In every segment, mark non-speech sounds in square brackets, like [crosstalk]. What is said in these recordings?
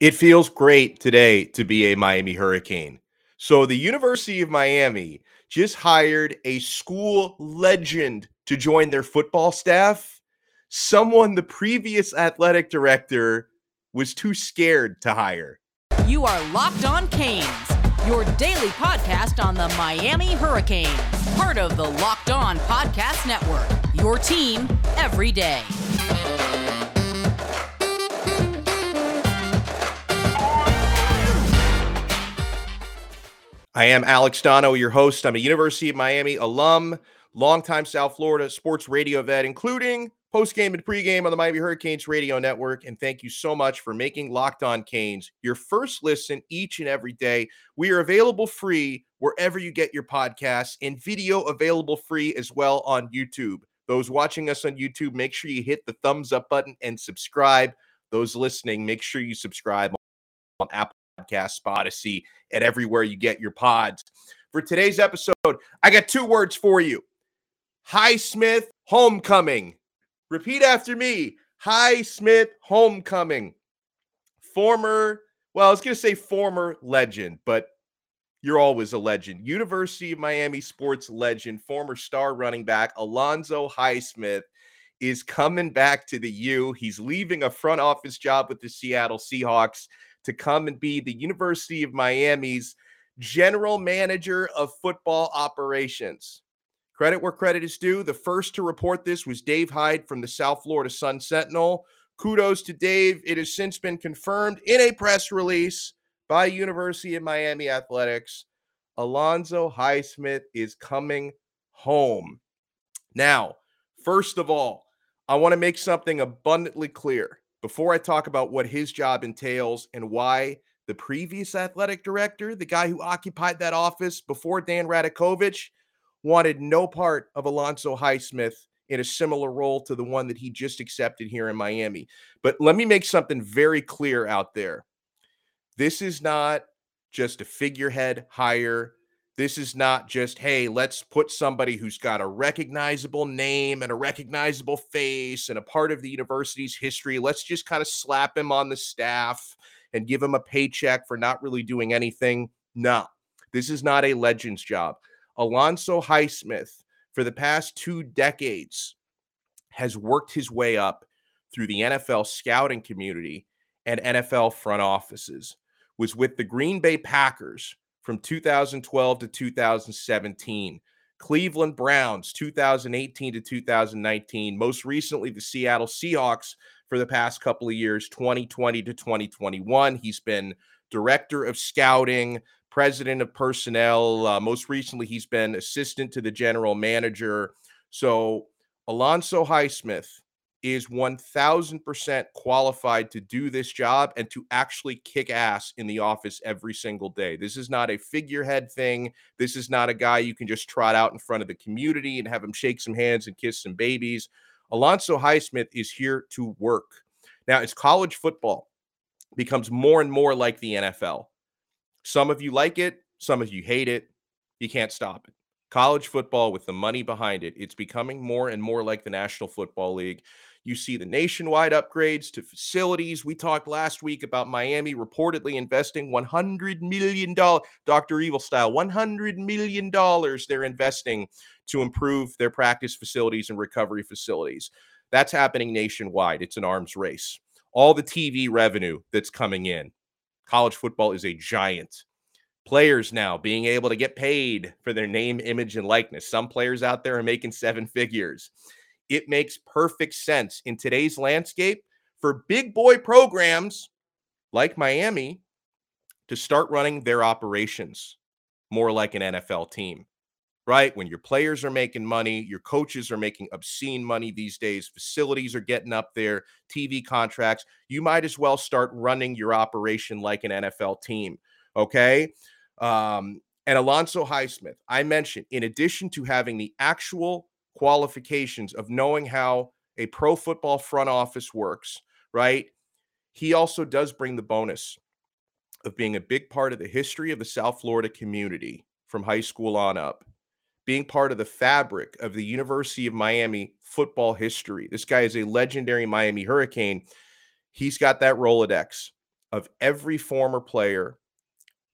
It feels great today to be a Miami Hurricane. So, the University of Miami just hired a school legend to join their football staff. Someone the previous athletic director was too scared to hire. You are Locked On Canes, your daily podcast on the Miami Hurricanes, part of the Locked On Podcast Network, your team every day. I am Alex Dono, your host. I'm a University of Miami alum, longtime South Florida sports radio vet, including postgame and pregame on the Miami Hurricanes radio network. And thank you so much for making Locked On Canes your first listen each and every day. We are available free wherever you get your podcasts and video available free as well on YouTube. Those watching us on YouTube, make sure you hit the thumbs up button and subscribe. Those listening, make sure you subscribe on Apple Podcast, Spotify, and everywhere you get your pods. For today's episode, I got two words for you Highsmith Homecoming. Repeat after me Highsmith Homecoming. Former, well, I was going to say former legend, but you're always a legend. University of Miami sports legend, former star running back Alonzo Highsmith is coming back to the U. He's leaving a front office job with the Seattle Seahawks to come and be the University of Miami's general manager of football operations. Credit where credit is due. The first to report this was Dave Hyde from the South Florida Sun Sentinel. Kudos to Dave. It has since been confirmed in a press release by University of Miami Athletics. Alonzo Highsmith is coming home. Now, first of all, I want to make something abundantly clear before I talk about what his job entails and why the previous athletic director, the guy who occupied that office before Dan Radakovich, wanted no part of Alonzo Highsmith in a similar role to the one that he just accepted here in Miami. But let me make something very clear out there. This is not just a figurehead hire this is not just, hey, let's put somebody who's got a recognizable name and a recognizable face and a part of the university's history. Let's just kind of slap him on the staff and give him a paycheck for not really doing anything. No, this is not a legend's job. Alonzo Highsmith, for the past two decades, has worked his way up through the NFL scouting community and NFL front offices, was with the Green Bay Packers from 2012 to 2017. Cleveland Browns 2018 to 2019. Most recently, the Seattle Seahawks for the past couple of years, 2020 to 2021. He's been director of scouting, president of personnel. Uh, most recently, he's been assistant to the general manager. So, Alonzo Highsmith is 1000% qualified to do this job and to actually kick ass in the office every single day. This is not a figurehead thing. This is not a guy you can just trot out in front of the community and have him shake some hands and kiss some babies. Alonzo Highsmith is here to work. Now, as college football becomes more and more like the NFL, some of you like it, some of you hate it. You can't stop it college football with the money behind it it's becoming more and more like the national football league you see the nationwide upgrades to facilities. We talked last week about Miami reportedly investing $100 million, Dr. Evil style, $100 million they're investing to improve their practice facilities and recovery facilities. That's happening nationwide. It's an arms race. All the TV revenue that's coming in. College football is a giant players now being able to get paid for their name, image, and likeness. Some players out there are making seven figures it makes perfect sense in today's landscape for big boy programs like Miami to start running their operations more like an NFL team, right? When your players are making money, your coaches are making obscene money these days, facilities are getting up there, TV contracts, you might as well start running your operation like an NFL team, okay? Um, and Alonzo Highsmith, I mentioned, in addition to having the actual qualifications of knowing how a pro football front office works, right? He also does bring the bonus of being a big part of the history of the South Florida community from high school on up, being part of the fabric of the University of Miami football history. This guy is a legendary Miami Hurricane. He's got that Rolodex. of every former player,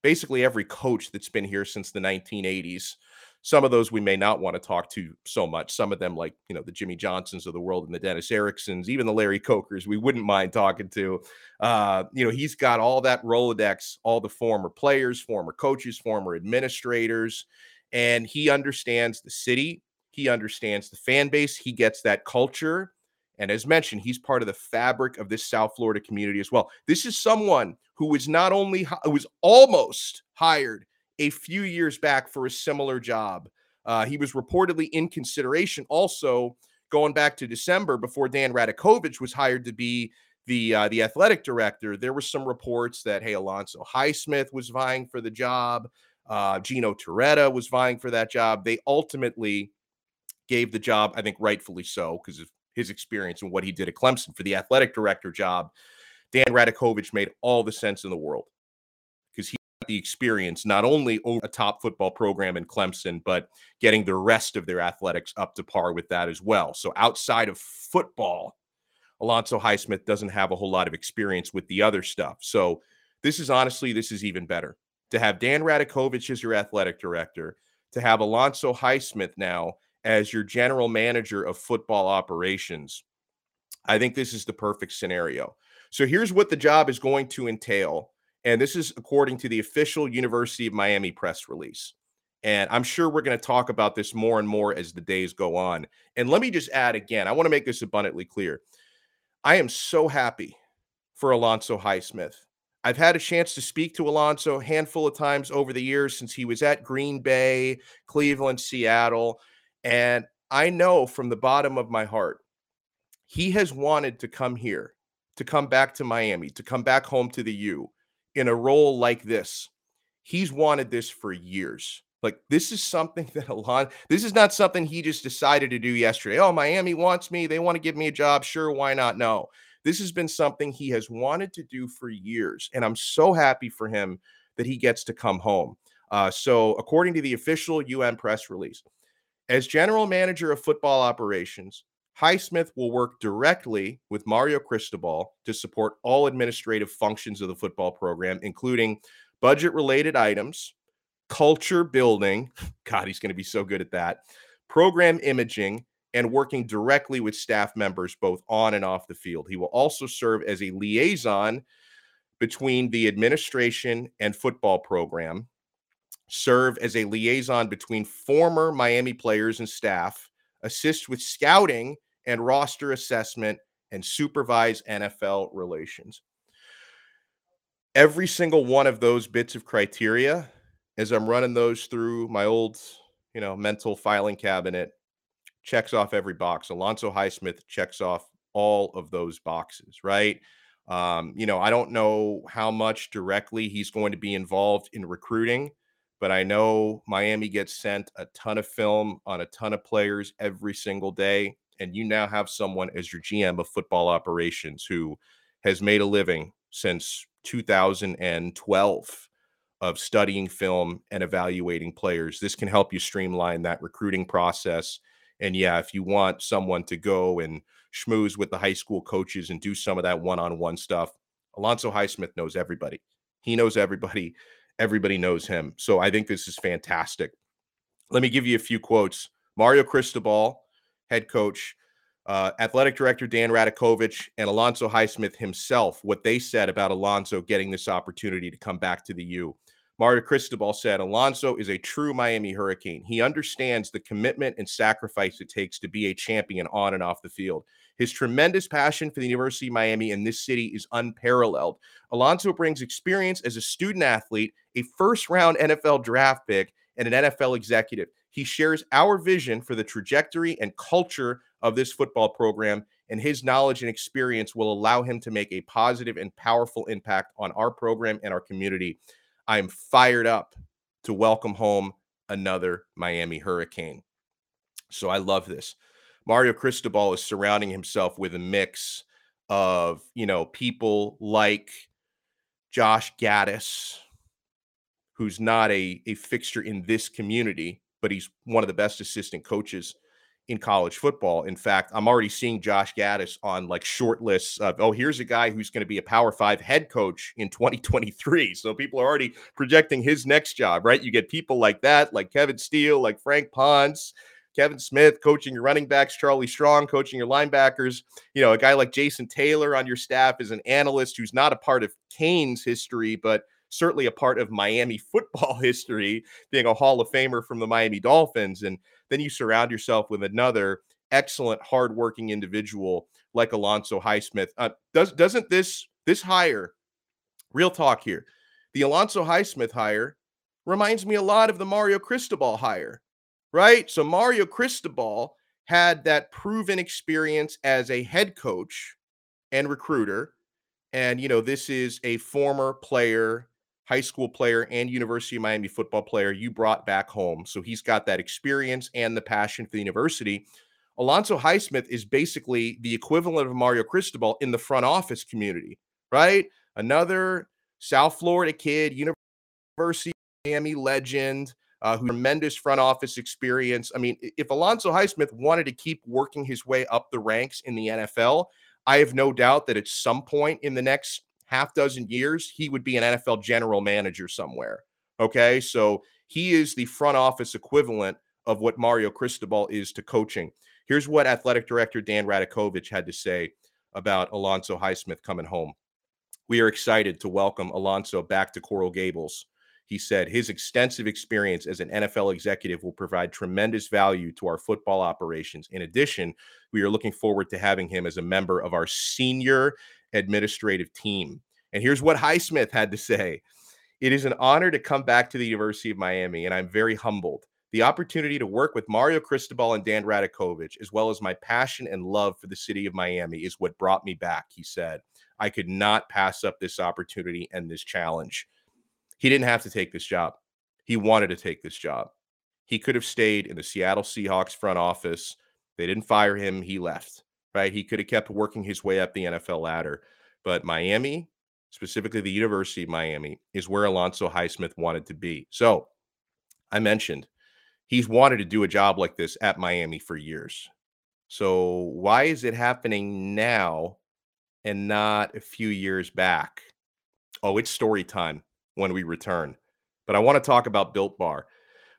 basically every coach that's been here since the 1980s. Some of those we may not want to talk to so much. Some of them, like you know, the Jimmy Johnsons of the world and the Dennis Ericksons, even the Larry Cokers, we wouldn't mind talking to. Uh, you know, he's got all that Rolodex, all the former players, former coaches, former administrators, and he understands the city. He understands the fan base. He gets that culture. And as mentioned, he's part of the fabric of this South Florida community as well. This is someone who was not only who was almost hired a few years back for a similar job. Uh, he was reportedly in consideration also going back to December before Dan Radakovich was hired to be the uh, the athletic director. There were some reports that hey, Alonzo Highsmith was vying for the job. Uh, Gino Torretta was vying for that job. They ultimately gave the job, I think, rightfully so, because of his experience and what he did at Clemson for the athletic director job. Dan Radakovich made all the sense in the world because he the experience not only over a top football program in Clemson, but getting the rest of their athletics up to par with that as well. So outside of football, Alonzo Highsmith doesn't have a whole lot of experience with the other stuff. So this is honestly, this is even better to have Dan Radakovich as your athletic director, to have Alonzo Highsmith now as your general manager of football operations. I think this is the perfect scenario. So here's what the job is going to entail. And this is according to the official University of Miami press release. And I'm sure we're going to talk about this more and more as the days go on. And let me just add again, I want to make this abundantly clear. I am so happy for Alonzo Highsmith. I've had a chance to speak to Alonzo a handful of times over the years since he was at Green Bay, Cleveland, Seattle. And I know from the bottom of my heart, he has wanted to come here, to come back to Miami, to come back home to the U in a role like this. He's wanted this for years. Like this is something [laughs] that Alon, this is not something he just decided to do yesterday. Oh, Miami wants me. They want to give me a job. Sure, why not? No. This has been something he has wanted to do for years. And I'm so happy for him that he gets to come home. Uh, so, according to the official UN press release, as general manager of football operations, Highsmith will work directly with Mario Cristobal to support all administrative functions of the football program, including budget related items, culture building. [laughs] God, he's going to be so good at that, program imaging, and working directly with staff members both on and off the field. He will also serve as a liaison between the administration and football program serve as a liaison between former Miami players and staff, assist with scouting and roster assessment, and supervise NFL relations. Every single one of those bits of criteria, as I'm running those through my old, you know, mental filing cabinet, checks off every box. Alonzo Highsmith checks off all of those boxes, right? Um, you know, I don't know how much directly he's going to be involved in recruiting but I know Miami gets sent a ton of film on a ton of players every single day. And you now have someone as your GM of football operations who has made a living since 2012 of studying film and evaluating players. This can help you streamline that recruiting process. And yeah, if you want someone to go and schmooze with the high school coaches and do some of that one on one stuff, Alonzo Highsmith knows everybody. He knows everybody everybody knows him. So I think this is fantastic. Let me give you a few quotes. Mario Cristobal, head coach, uh, athletic director Dan Radakovich, and Alonzo Highsmith himself, what they said about Alonzo getting this opportunity to come back to the U. Mario Cristobal said Alonzo is a true Miami Hurricane. He understands the commitment and sacrifice it takes to be a champion on and off the field. His tremendous passion for the University of Miami and this city is unparalleled. Alonzo brings experience as a student athlete, a first round NFL draft pick, and an NFL executive. He shares our vision for the trajectory and culture of this football program, and his knowledge and experience will allow him to make a positive and powerful impact on our program and our community. I'm fired up to welcome home another Miami Hurricane. So I love this. Mario Cristobal is surrounding himself with a mix of, you know, people like Josh Gattis, who's not a, a fixture in this community, but he's one of the best assistant coaches in college football. In fact, I'm already seeing Josh Gattis on like short lists of, oh, here's a guy who's going to be a Power Five head coach in 2023. [laughs] So people are already projecting his next job, right? You get people like that, like Kevin Steele, like Frank Ponce, Kevin Smith coaching your running backs, Charlie Strong coaching your linebackers. You know, a guy like Jason Taylor on your staff is an analyst who's not a part of Canes' history, but certainly a part of Miami [laughs] football history, being a Hall of Famer from the Miami Dolphins. And then you surround yourself with another excellent, hardworking individual like Alonzo Highsmith. Uh, does doesn't this this hire, real talk here, the Alonzo Highsmith hire reminds me a lot of the Mario Cristobal hire, right? So Mario Cristobal had that proven experience as a head coach and recruiter. And, you know, this is a former player high school player and University of Miami football player you brought back home. So he's got that experience and the passion for the university. Alonzo Highsmith is basically the equivalent of Mario Cristobal in the front office community, right? Another South Florida kid, University of Miami legend, uh, tremendous front office experience. I mean, if Alonzo Highsmith wanted to keep working his way up the ranks in the NFL, I have no doubt that at some point in the next half dozen years, he would be an NFL general manager somewhere. Okay. So he is the front office equivalent of what Mario Cristobal is to coaching. Here's what athletic director Dan Radakovich had to say about Alonzo Highsmith coming home. We are excited to welcome Alonzo back to Coral Gables. He said his extensive experience as an NFL executive will provide tremendous value to our football operations. In addition, we are looking forward to having him as a member of our senior administrative team. And here's what Highsmith had to say It is an honor to come back to the University of Miami, and I'm very humbled. The opportunity to work with Mario Cristobal and Dan Radakovich, as well as my passion and love for the city of Miami, is what brought me back, he said. I could not pass up this opportunity and this challenge. He didn't have to take this job. He wanted to take this job. He could have stayed in the Seattle Seahawks front office. They didn't fire him. He left right? He could have kept working his way up the NFL ladder. But Miami, specifically the University of Miami, is where Alonzo Highsmith wanted to be. So I mentioned he's wanted to do a job like this at Miami for years. So why is it happening now and not a few years back? Oh, it's story time when we return. But I want to talk about Built Bar.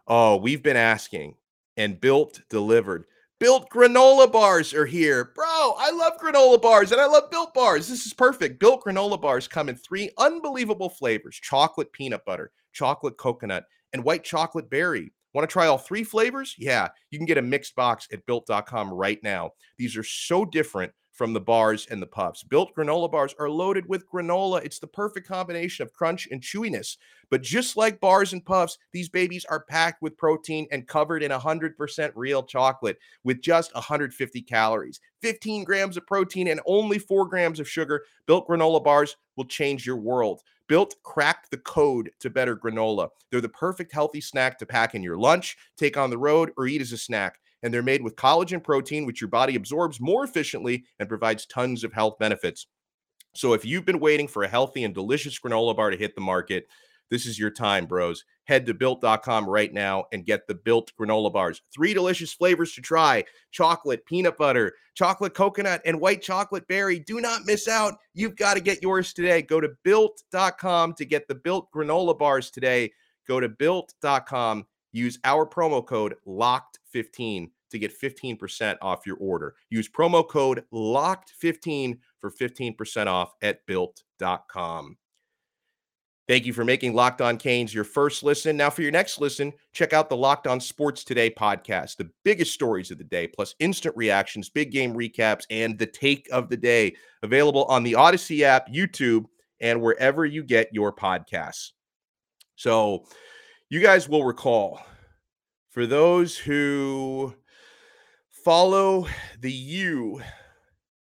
Oh, we've been asking, and Built delivered. Built granola bars are here. Bro, I love granola bars and I love built bars. This is perfect. Built granola bars come in three unbelievable flavors chocolate peanut butter, chocolate coconut, and white chocolate berry. Want to try all three flavors? Yeah, you can get a mixed box at built.com right now. These are so different from the bars and the puffs. Built granola bars are loaded with granola. It's the perfect combination of crunch and chewiness. But just like bars and puffs, these babies are packed with protein and covered in 100% real chocolate with just 150 calories, 15 grams of protein, and only 4 grams of sugar. Built granola bars will change your world. Built cracked the code to better granola. They're the perfect healthy snack to pack in your lunch, take on the road, or eat as a snack and they're made with collagen protein, which your body absorbs more efficiently and provides tons of health benefits. So if you've been waiting for a healthy and delicious granola bar to hit the market, this is your time, bros. Head to built.com right now and get the built granola bars. Three delicious flavors to try chocolate, peanut butter, chocolate coconut, and white chocolate berry. Do not miss out. You've got to get yours today. Go to built.com to get the built granola bars today. Go to built.com Use our promo code LOCKED15 to get 15% off your order. Use promo code LOCKED15 for 15% off at built.com. Thank you for making Locked On Canes your first listen. Now, for your next listen, check out the Locked On Sports Today podcast, the biggest stories of the day, plus instant reactions, big game recaps, and the take of the day. Available on the Odyssey app, YouTube, and wherever you get your podcasts. So, you guys will recall for those who follow the U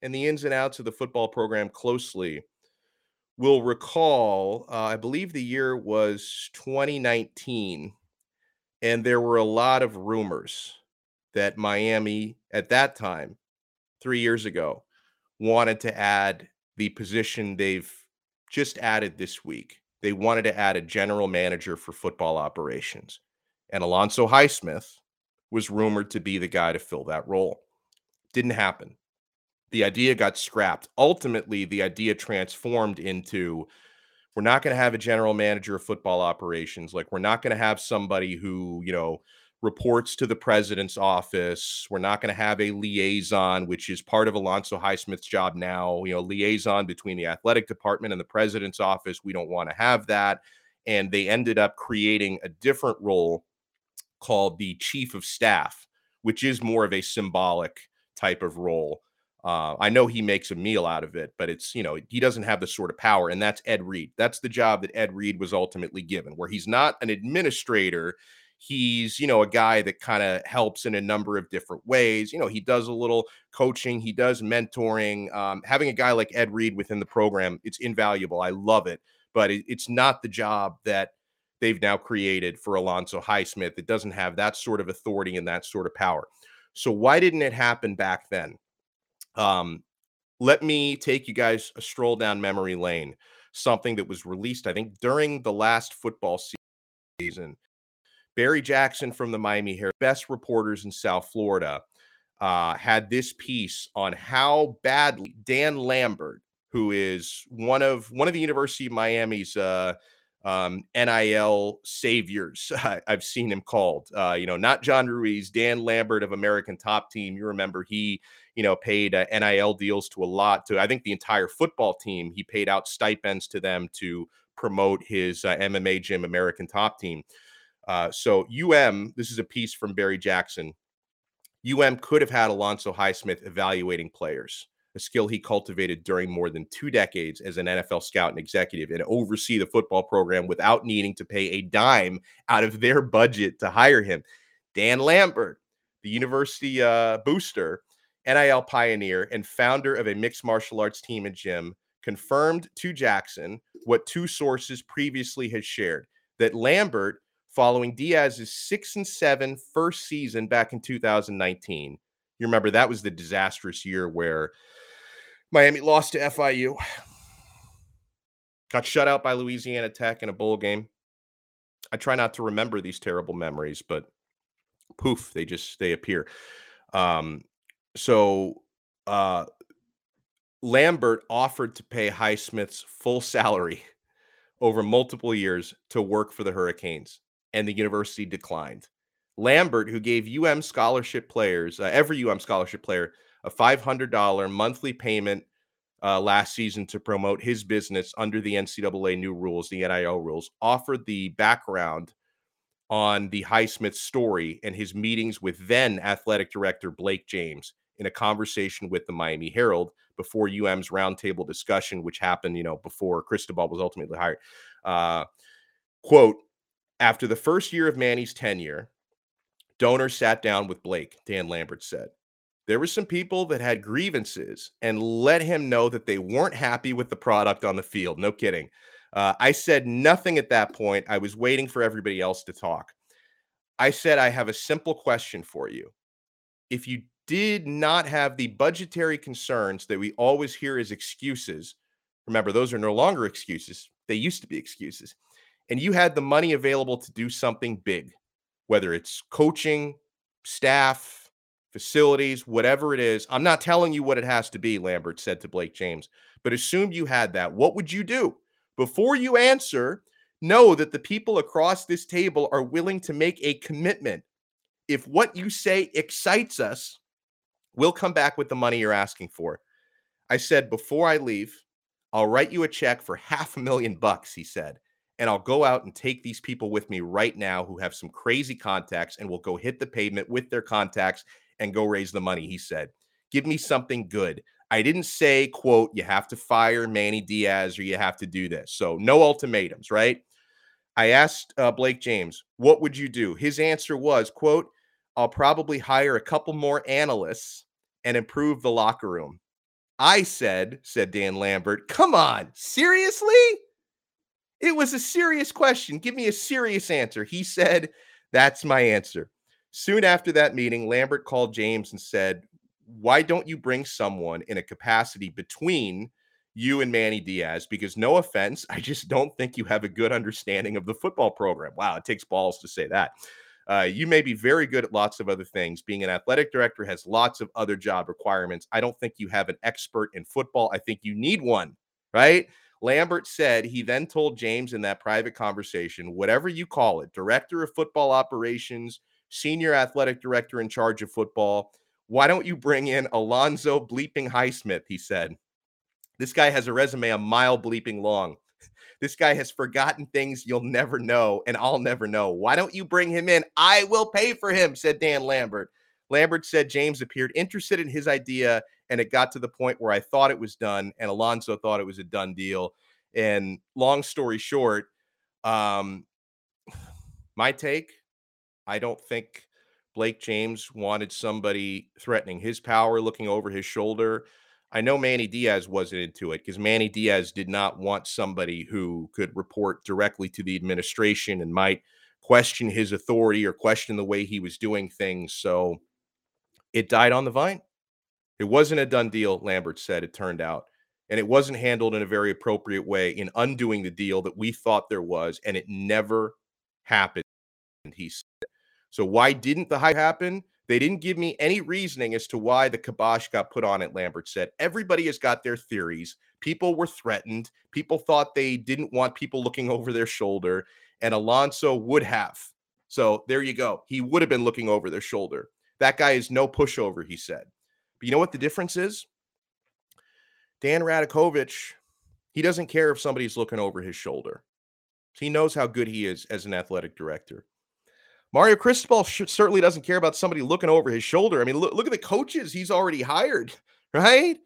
and the ins and outs of the football program closely will recall uh, i believe the year was 2019 and there were a lot of rumors that miami at that time three years ago wanted to add the position they've just added this week they wanted to add a general manager for football operations. And Alonzo Highsmith was rumored to be the guy to fill that role. Didn't happen. The idea got scrapped. Ultimately, the idea transformed into we're not going to have a general manager of football operations. Like, we're not going to have somebody who, you know, reports to the president's office. We're not going to have a liaison, which is part of Alonzo Highsmith's job now, you know, liaison between the athletic department and the president's office. We don't want to have that. And they ended up creating a different role called the chief of staff, which is more of a symbolic type of role. Uh, I know he makes a meal out of it, but it's, you know, he doesn't have the sort of power. And that's Ed Reed. That's the job that Ed Reed was ultimately given, where he's not an administrator. He's, you know, a guy that kind of helps in a number of different ways. You know, he does a little coaching, he does mentoring. Um, having a guy like Ed Reed within the program, it's invaluable. I love it, but it, it's not the job that they've now created for Alonzo Highsmith. It doesn't have that sort of authority and that sort of power. So why didn't it happen back then? Um, let me take you guys a stroll down memory lane. Something that was released, I think, during the last football season. Barry Jackson from the Miami Herald, best reporters in South Florida, uh, had this piece on how badly Dan Lambert, who is one of one of the University of Miami's uh, um, NIL saviors. [laughs] I've seen him called. Uh, you know, not John Ruiz, Dan Lambert of American Top Team. You remember he, you know, paid uh, NIL deals to a lot to I think the entire football team. He paid out stipends to them to promote his uh, MMA gym, American Top Team. Uh, so UM, this is a piece from Barry Jackson. UM could have had Alonzo Highsmith evaluating players a skill he cultivated during more than two decades as an NFL scout and executive, and oversee the football program without needing to pay a dime out of their budget to hire him. Dan Lambert, the university uh, booster, NIL pioneer, and founder of a mixed martial arts team and gym, confirmed to Jackson what two sources previously had shared that Lambert, following Diaz's six and seven first season back in 2019, you remember that was the disastrous year where Miami lost to FIU. Got shut out by Louisiana Tech in a bowl game. I try not to remember these terrible memories, but poof, they just they appear. Um, so uh, Lambert offered to pay Highsmith's full salary over multiple years to work for the Hurricanes, and the university declined. Lambert, who gave UM scholarship players, uh, every UM scholarship player, a $500 monthly payment uh, last season to promote his business under the NCAA new rules, the NIL rules, offered the background on the Highsmith story and his meetings with then athletic director Blake James in a conversation with the Miami Herald before UM's roundtable discussion, which happened, you know, before Cristobal was ultimately hired. Uh, quote, after the first year of Manny's tenure, donors sat down with Blake, Dan Lambert said there were some people that had grievances and let him know that they weren't happy with the product on the field. No kidding. Uh, I said nothing at that point. I was waiting for everybody else to talk. I said, I have a simple question for you. If you did not have the budgetary concerns that we always hear as excuses, remember, those are no longer excuses. They used to be excuses. And you had the money available to do something big, whether it's coaching, staff, facilities, whatever it is. I'm not telling you what it has to be, Lambert said to Blake James, but assume you had that. What would you do? Before you answer, know that the people across this table are willing to make a commitment. If what you say excites us, we'll come back with the money you're asking for. I said, before I leave, I'll write you a check for half a million bucks, he said. And I'll go out and take these people with me right now who have some crazy contacts and we'll go hit the pavement with their contacts and go raise the money. He said, Give me something good. I didn't say, quote, you have to fire Manny Diaz or you have to do this. So no ultimatums, right? I asked uh, Blake James, what would you do? His answer was, quote, I'll probably hire a couple more analysts and improve the locker room. I said, said Dan Lambert, come on, seriously? It was a serious question. Give me a serious answer. He said, that's my answer. Soon after that meeting, Lambert called James and said, Why don't you bring someone in a capacity between you and Manny Diaz? Because no offense, I just don't think you have a good understanding of the football program. Wow, it takes balls to say that. Uh, you may be very good at lots of other things. Being an athletic director has lots of other job requirements. I don't think you have an expert in football. I think you need one, right? Lambert said he then told James in that private conversation, whatever you call it, director of football operations, senior athletic director in charge of football, why don't you bring in Alonzo bleeping Highsmith? He said. This guy has a resume a mile bleeping long. This guy has forgotten things you'll never know, and I'll never know. Why don't you bring him in? I will pay for him, said Dan Lambert. Lambert said James appeared interested in his idea, and it got to the point where I thought it was done, and Alonzo thought it was a done deal. And long story short, um, [sighs] my take I don't think Blake James wanted somebody threatening his power, looking over his shoulder. I know Manny Diaz wasn't into it because Manny Diaz did not want somebody who could report directly to the administration and might question his authority or question the way he was doing things. So it died on the vine. It wasn't a done deal, Lambert said, it turned out. And it wasn't handled in a very appropriate way in undoing the deal that we thought there was. And it never happened, he said. So why didn't the hype happen? They didn't give me any reasoning as to why the kibosh got put on it, Lambert said. Everybody has got their theories. People were threatened. People thought they didn't want people looking over their shoulder, and Alonzo would have. So there you go. He would have been looking over their shoulder. That guy is no pushover, he said. But you know what the difference is? Dan Radakovich, he doesn't care if somebody's looking over his shoulder. He knows how good he is as an athletic director. Mario Cristobal sh- certainly doesn't care about somebody looking over his shoulder. I mean, look, look at the coaches he's already hired, [laughs] right?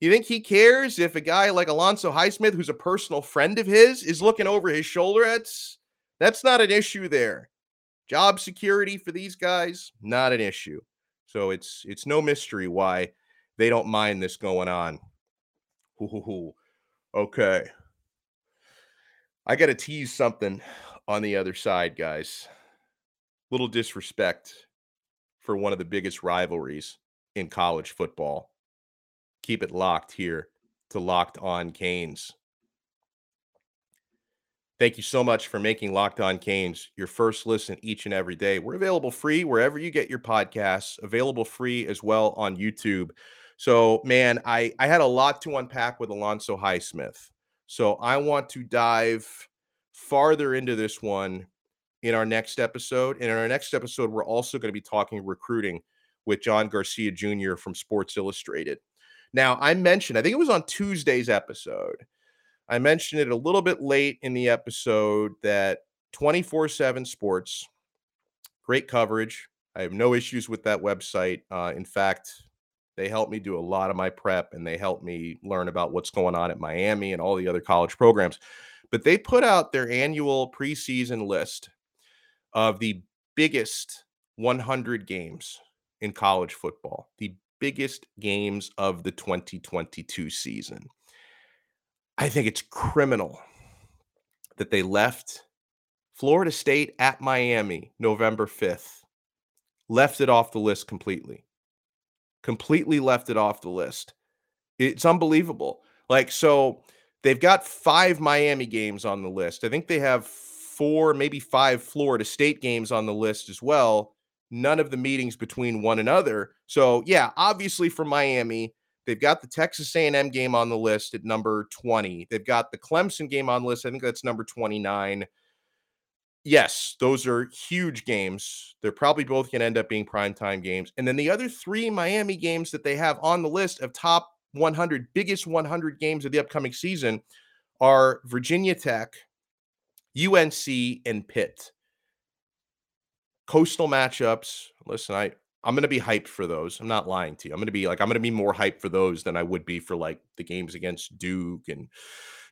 You think he cares if a guy like Alonzo Highsmith, who's a personal friend of his, is looking over his shoulder? That's that's not an issue there. Job security for these guys, not an issue. So it's it's no mystery why they don't mind this going on. Ooh, okay. I got to tease something on the other side, guys little disrespect for one of the biggest rivalries in college football. Keep it locked here to Locked On Canes. Thank you so much for making Locked On Canes your first listen each and every day. We're available free wherever you get your podcasts, available free as well on YouTube. So, man, I, I had a lot to unpack with Alonzo Highsmith. So, I want to dive farther into this one in our next episode. And in our next episode, we're also going to be talking recruiting with John Garcia Jr. from Sports Illustrated. Now, I mentioned, I think it was on Tuesday's episode, I mentioned it a little bit late in the episode that 24 7 Sports, great coverage. I have no issues with that website. Uh, in fact, they helped me do a lot of my prep and they helped me learn about what's going on at Miami and all the other college programs. But they put out their annual preseason list of the biggest 100 games in college football, the biggest games of the 2022 season. I think it's criminal that they left Florida State at Miami November 5th, left it off the list completely. Completely left it off the list. It's unbelievable. Like, so they've got five Miami games on the list. I think they have four, maybe five Florida State games on the list as well. None of the meetings between one another. So yeah, obviously for Miami, they've got the Texas A&M game on the list at number 20. They've got the Clemson game on the list. I think that's number 29. Yes, those are huge games. They're probably both going to end up being primetime games. And then the other three Miami games that they have on the list of top 100 biggest 100 games of the upcoming season are Virginia Tech, UNC and Pitt. Coastal matchups. Listen, I I'm going to be hyped for those. I'm not lying to you. I'm going to be like I'm going to be more hyped for those than I would be for like the games against Duke and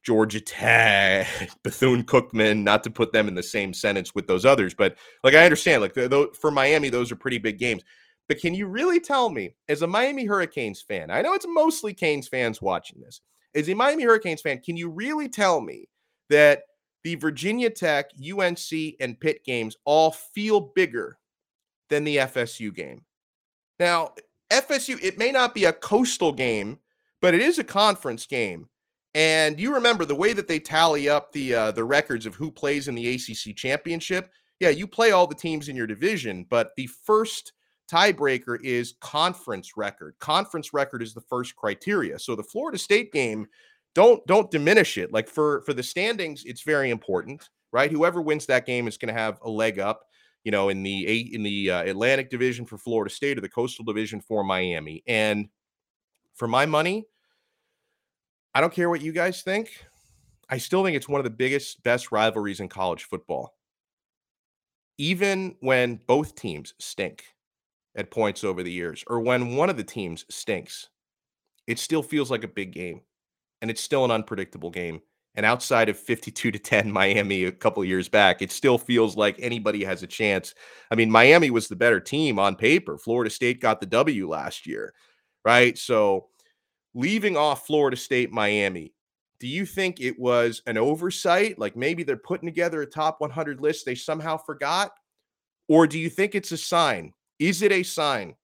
Georgia Tech, [laughs] Bethune Cookman, not to put them in the same sentence with those others, but like I understand like though, for Miami those are pretty big games. But can you really tell me as a Miami Hurricanes fan? I know it's mostly Canes fans watching this. As a Miami Hurricanes fan, can you really tell me that the Virginia Tech, UNC, and Pitt games all feel bigger than the FSU game. Now, FSU, it may not be a coastal game, but it is a conference game. And you remember the way that they tally up the uh, the records of who plays in the ACC championship. yeah, you play all the teams in your division, but the first tiebreaker is conference record. Conference record is the first criteria. So the Florida State game, don't don't diminish it. Like for for the standings, it's very important, right? Whoever wins that game is going to have a leg up, you know, in the eight in the uh, Atlantic Division for Florida State or the Coastal Division for Miami. And for my money, I don't care what you guys think. I still think it's one of the biggest, best rivalries in college football. Even when both teams stink at points over the years, or when one of the teams stinks, it still feels like a big game. And it's still an unpredictable game. And outside of 52 to 10 [laughs] Miami a couple years back, it still feels like anybody has a chance. I mean, Miami was the better team on paper. Florida State got the W last year, right? So leaving off Florida State, Miami, do you think it was an oversight? Like maybe they're putting together a top 100 list they somehow forgot? Or do you think it's a sign? Is it a sign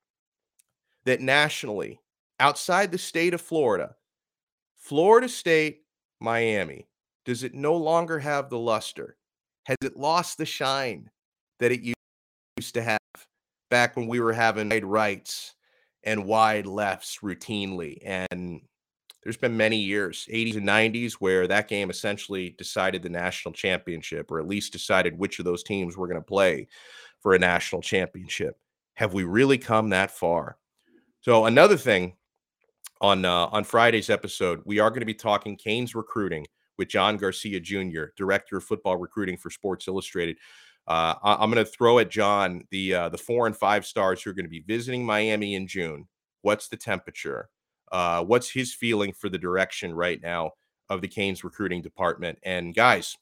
that nationally, outside the state of Florida, Florida State, Miami, does it no longer have the luster? Has it lost the shine that it used to have back when we were having wide rights and wide lefts routinely? And there's been many years, 80s and 90s, where that game essentially decided the national championship, or at least decided which of those teams were going to play for a national championship. Have we really come that far? So another thing on uh, on Friday's episode, we are going to be talking Canes recruiting with John Garcia Jr., director of football recruiting for Sports Illustrated. Uh, I- am going to throw at John the uh, the four and five stars who are going to be visiting Miami in June. What's the temperature? Uh, what's his feeling for the direction right now of the Canes recruiting department? And guys,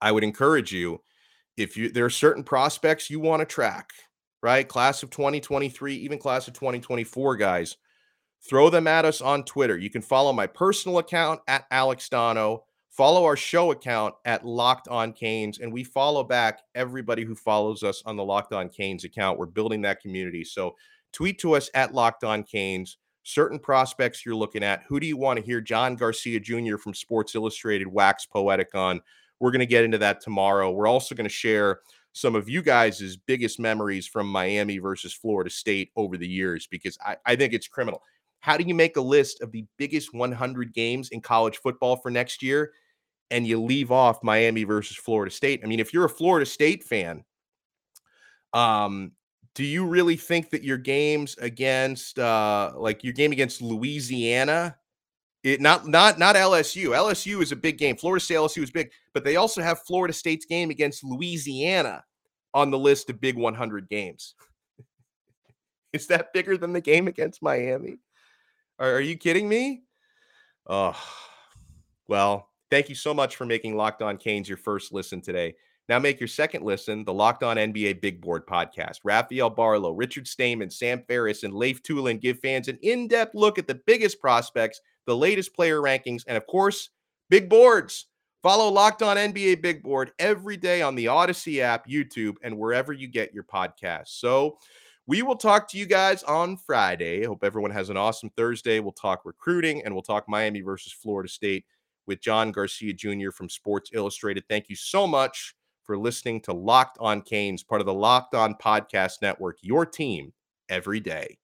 I would encourage you if you there are certain prospects you want to track, right? Class of 2023, even class of 2024 guys, throw them at us on Twitter. You can follow my personal account at Alex Dono, follow our show account at Locked On Canes, and we follow back everybody who follows us on the Locked On Canes account. We're building that community. So tweet to us at Locked On Canes certain prospects you're looking at. Who do you want to hear John Garcia Jr. from Sports Illustrated wax poetic on? We're going to get into that tomorrow. We're also going to share some of you guys' biggest memories from Miami versus Florida State over the years because I, I think it's criminal. How do you make a list of the biggest 100 games in college football for next year and you leave off Miami versus Florida State? I mean, if you're a Florida State fan, um, do you really think that your games against uh like your game against Louisiana it not not not LSU. LSU is a big game. Florida State LSU is big, but they also have Florida State's game against Louisiana on the list of big 100 games. [laughs] is that bigger than the game against Miami? Are, are you kidding me? Oh, well, thank you so much for making Locked On Canes your first listen today. Now make your second listen the Locked On NBA Big Board podcast. Rafael Barlowe, Richard Stayman, Sam Ferris, and Leif Thulin give fans an in depth look at the biggest prospects, the latest player rankings, and of course, big boards. Follow Locked On NBA Big Board every day on the Odyssey app, YouTube, and wherever you get your podcasts. So, we will talk to you guys on Friday. I hope everyone has an awesome Thursday. We'll talk recruiting and we'll talk Miami versus Florida State with John Garcia Jr. from Sports Illustrated. Thank you so much for listening to Locked On Canes, part of the Locked On Podcast Network, your team every day.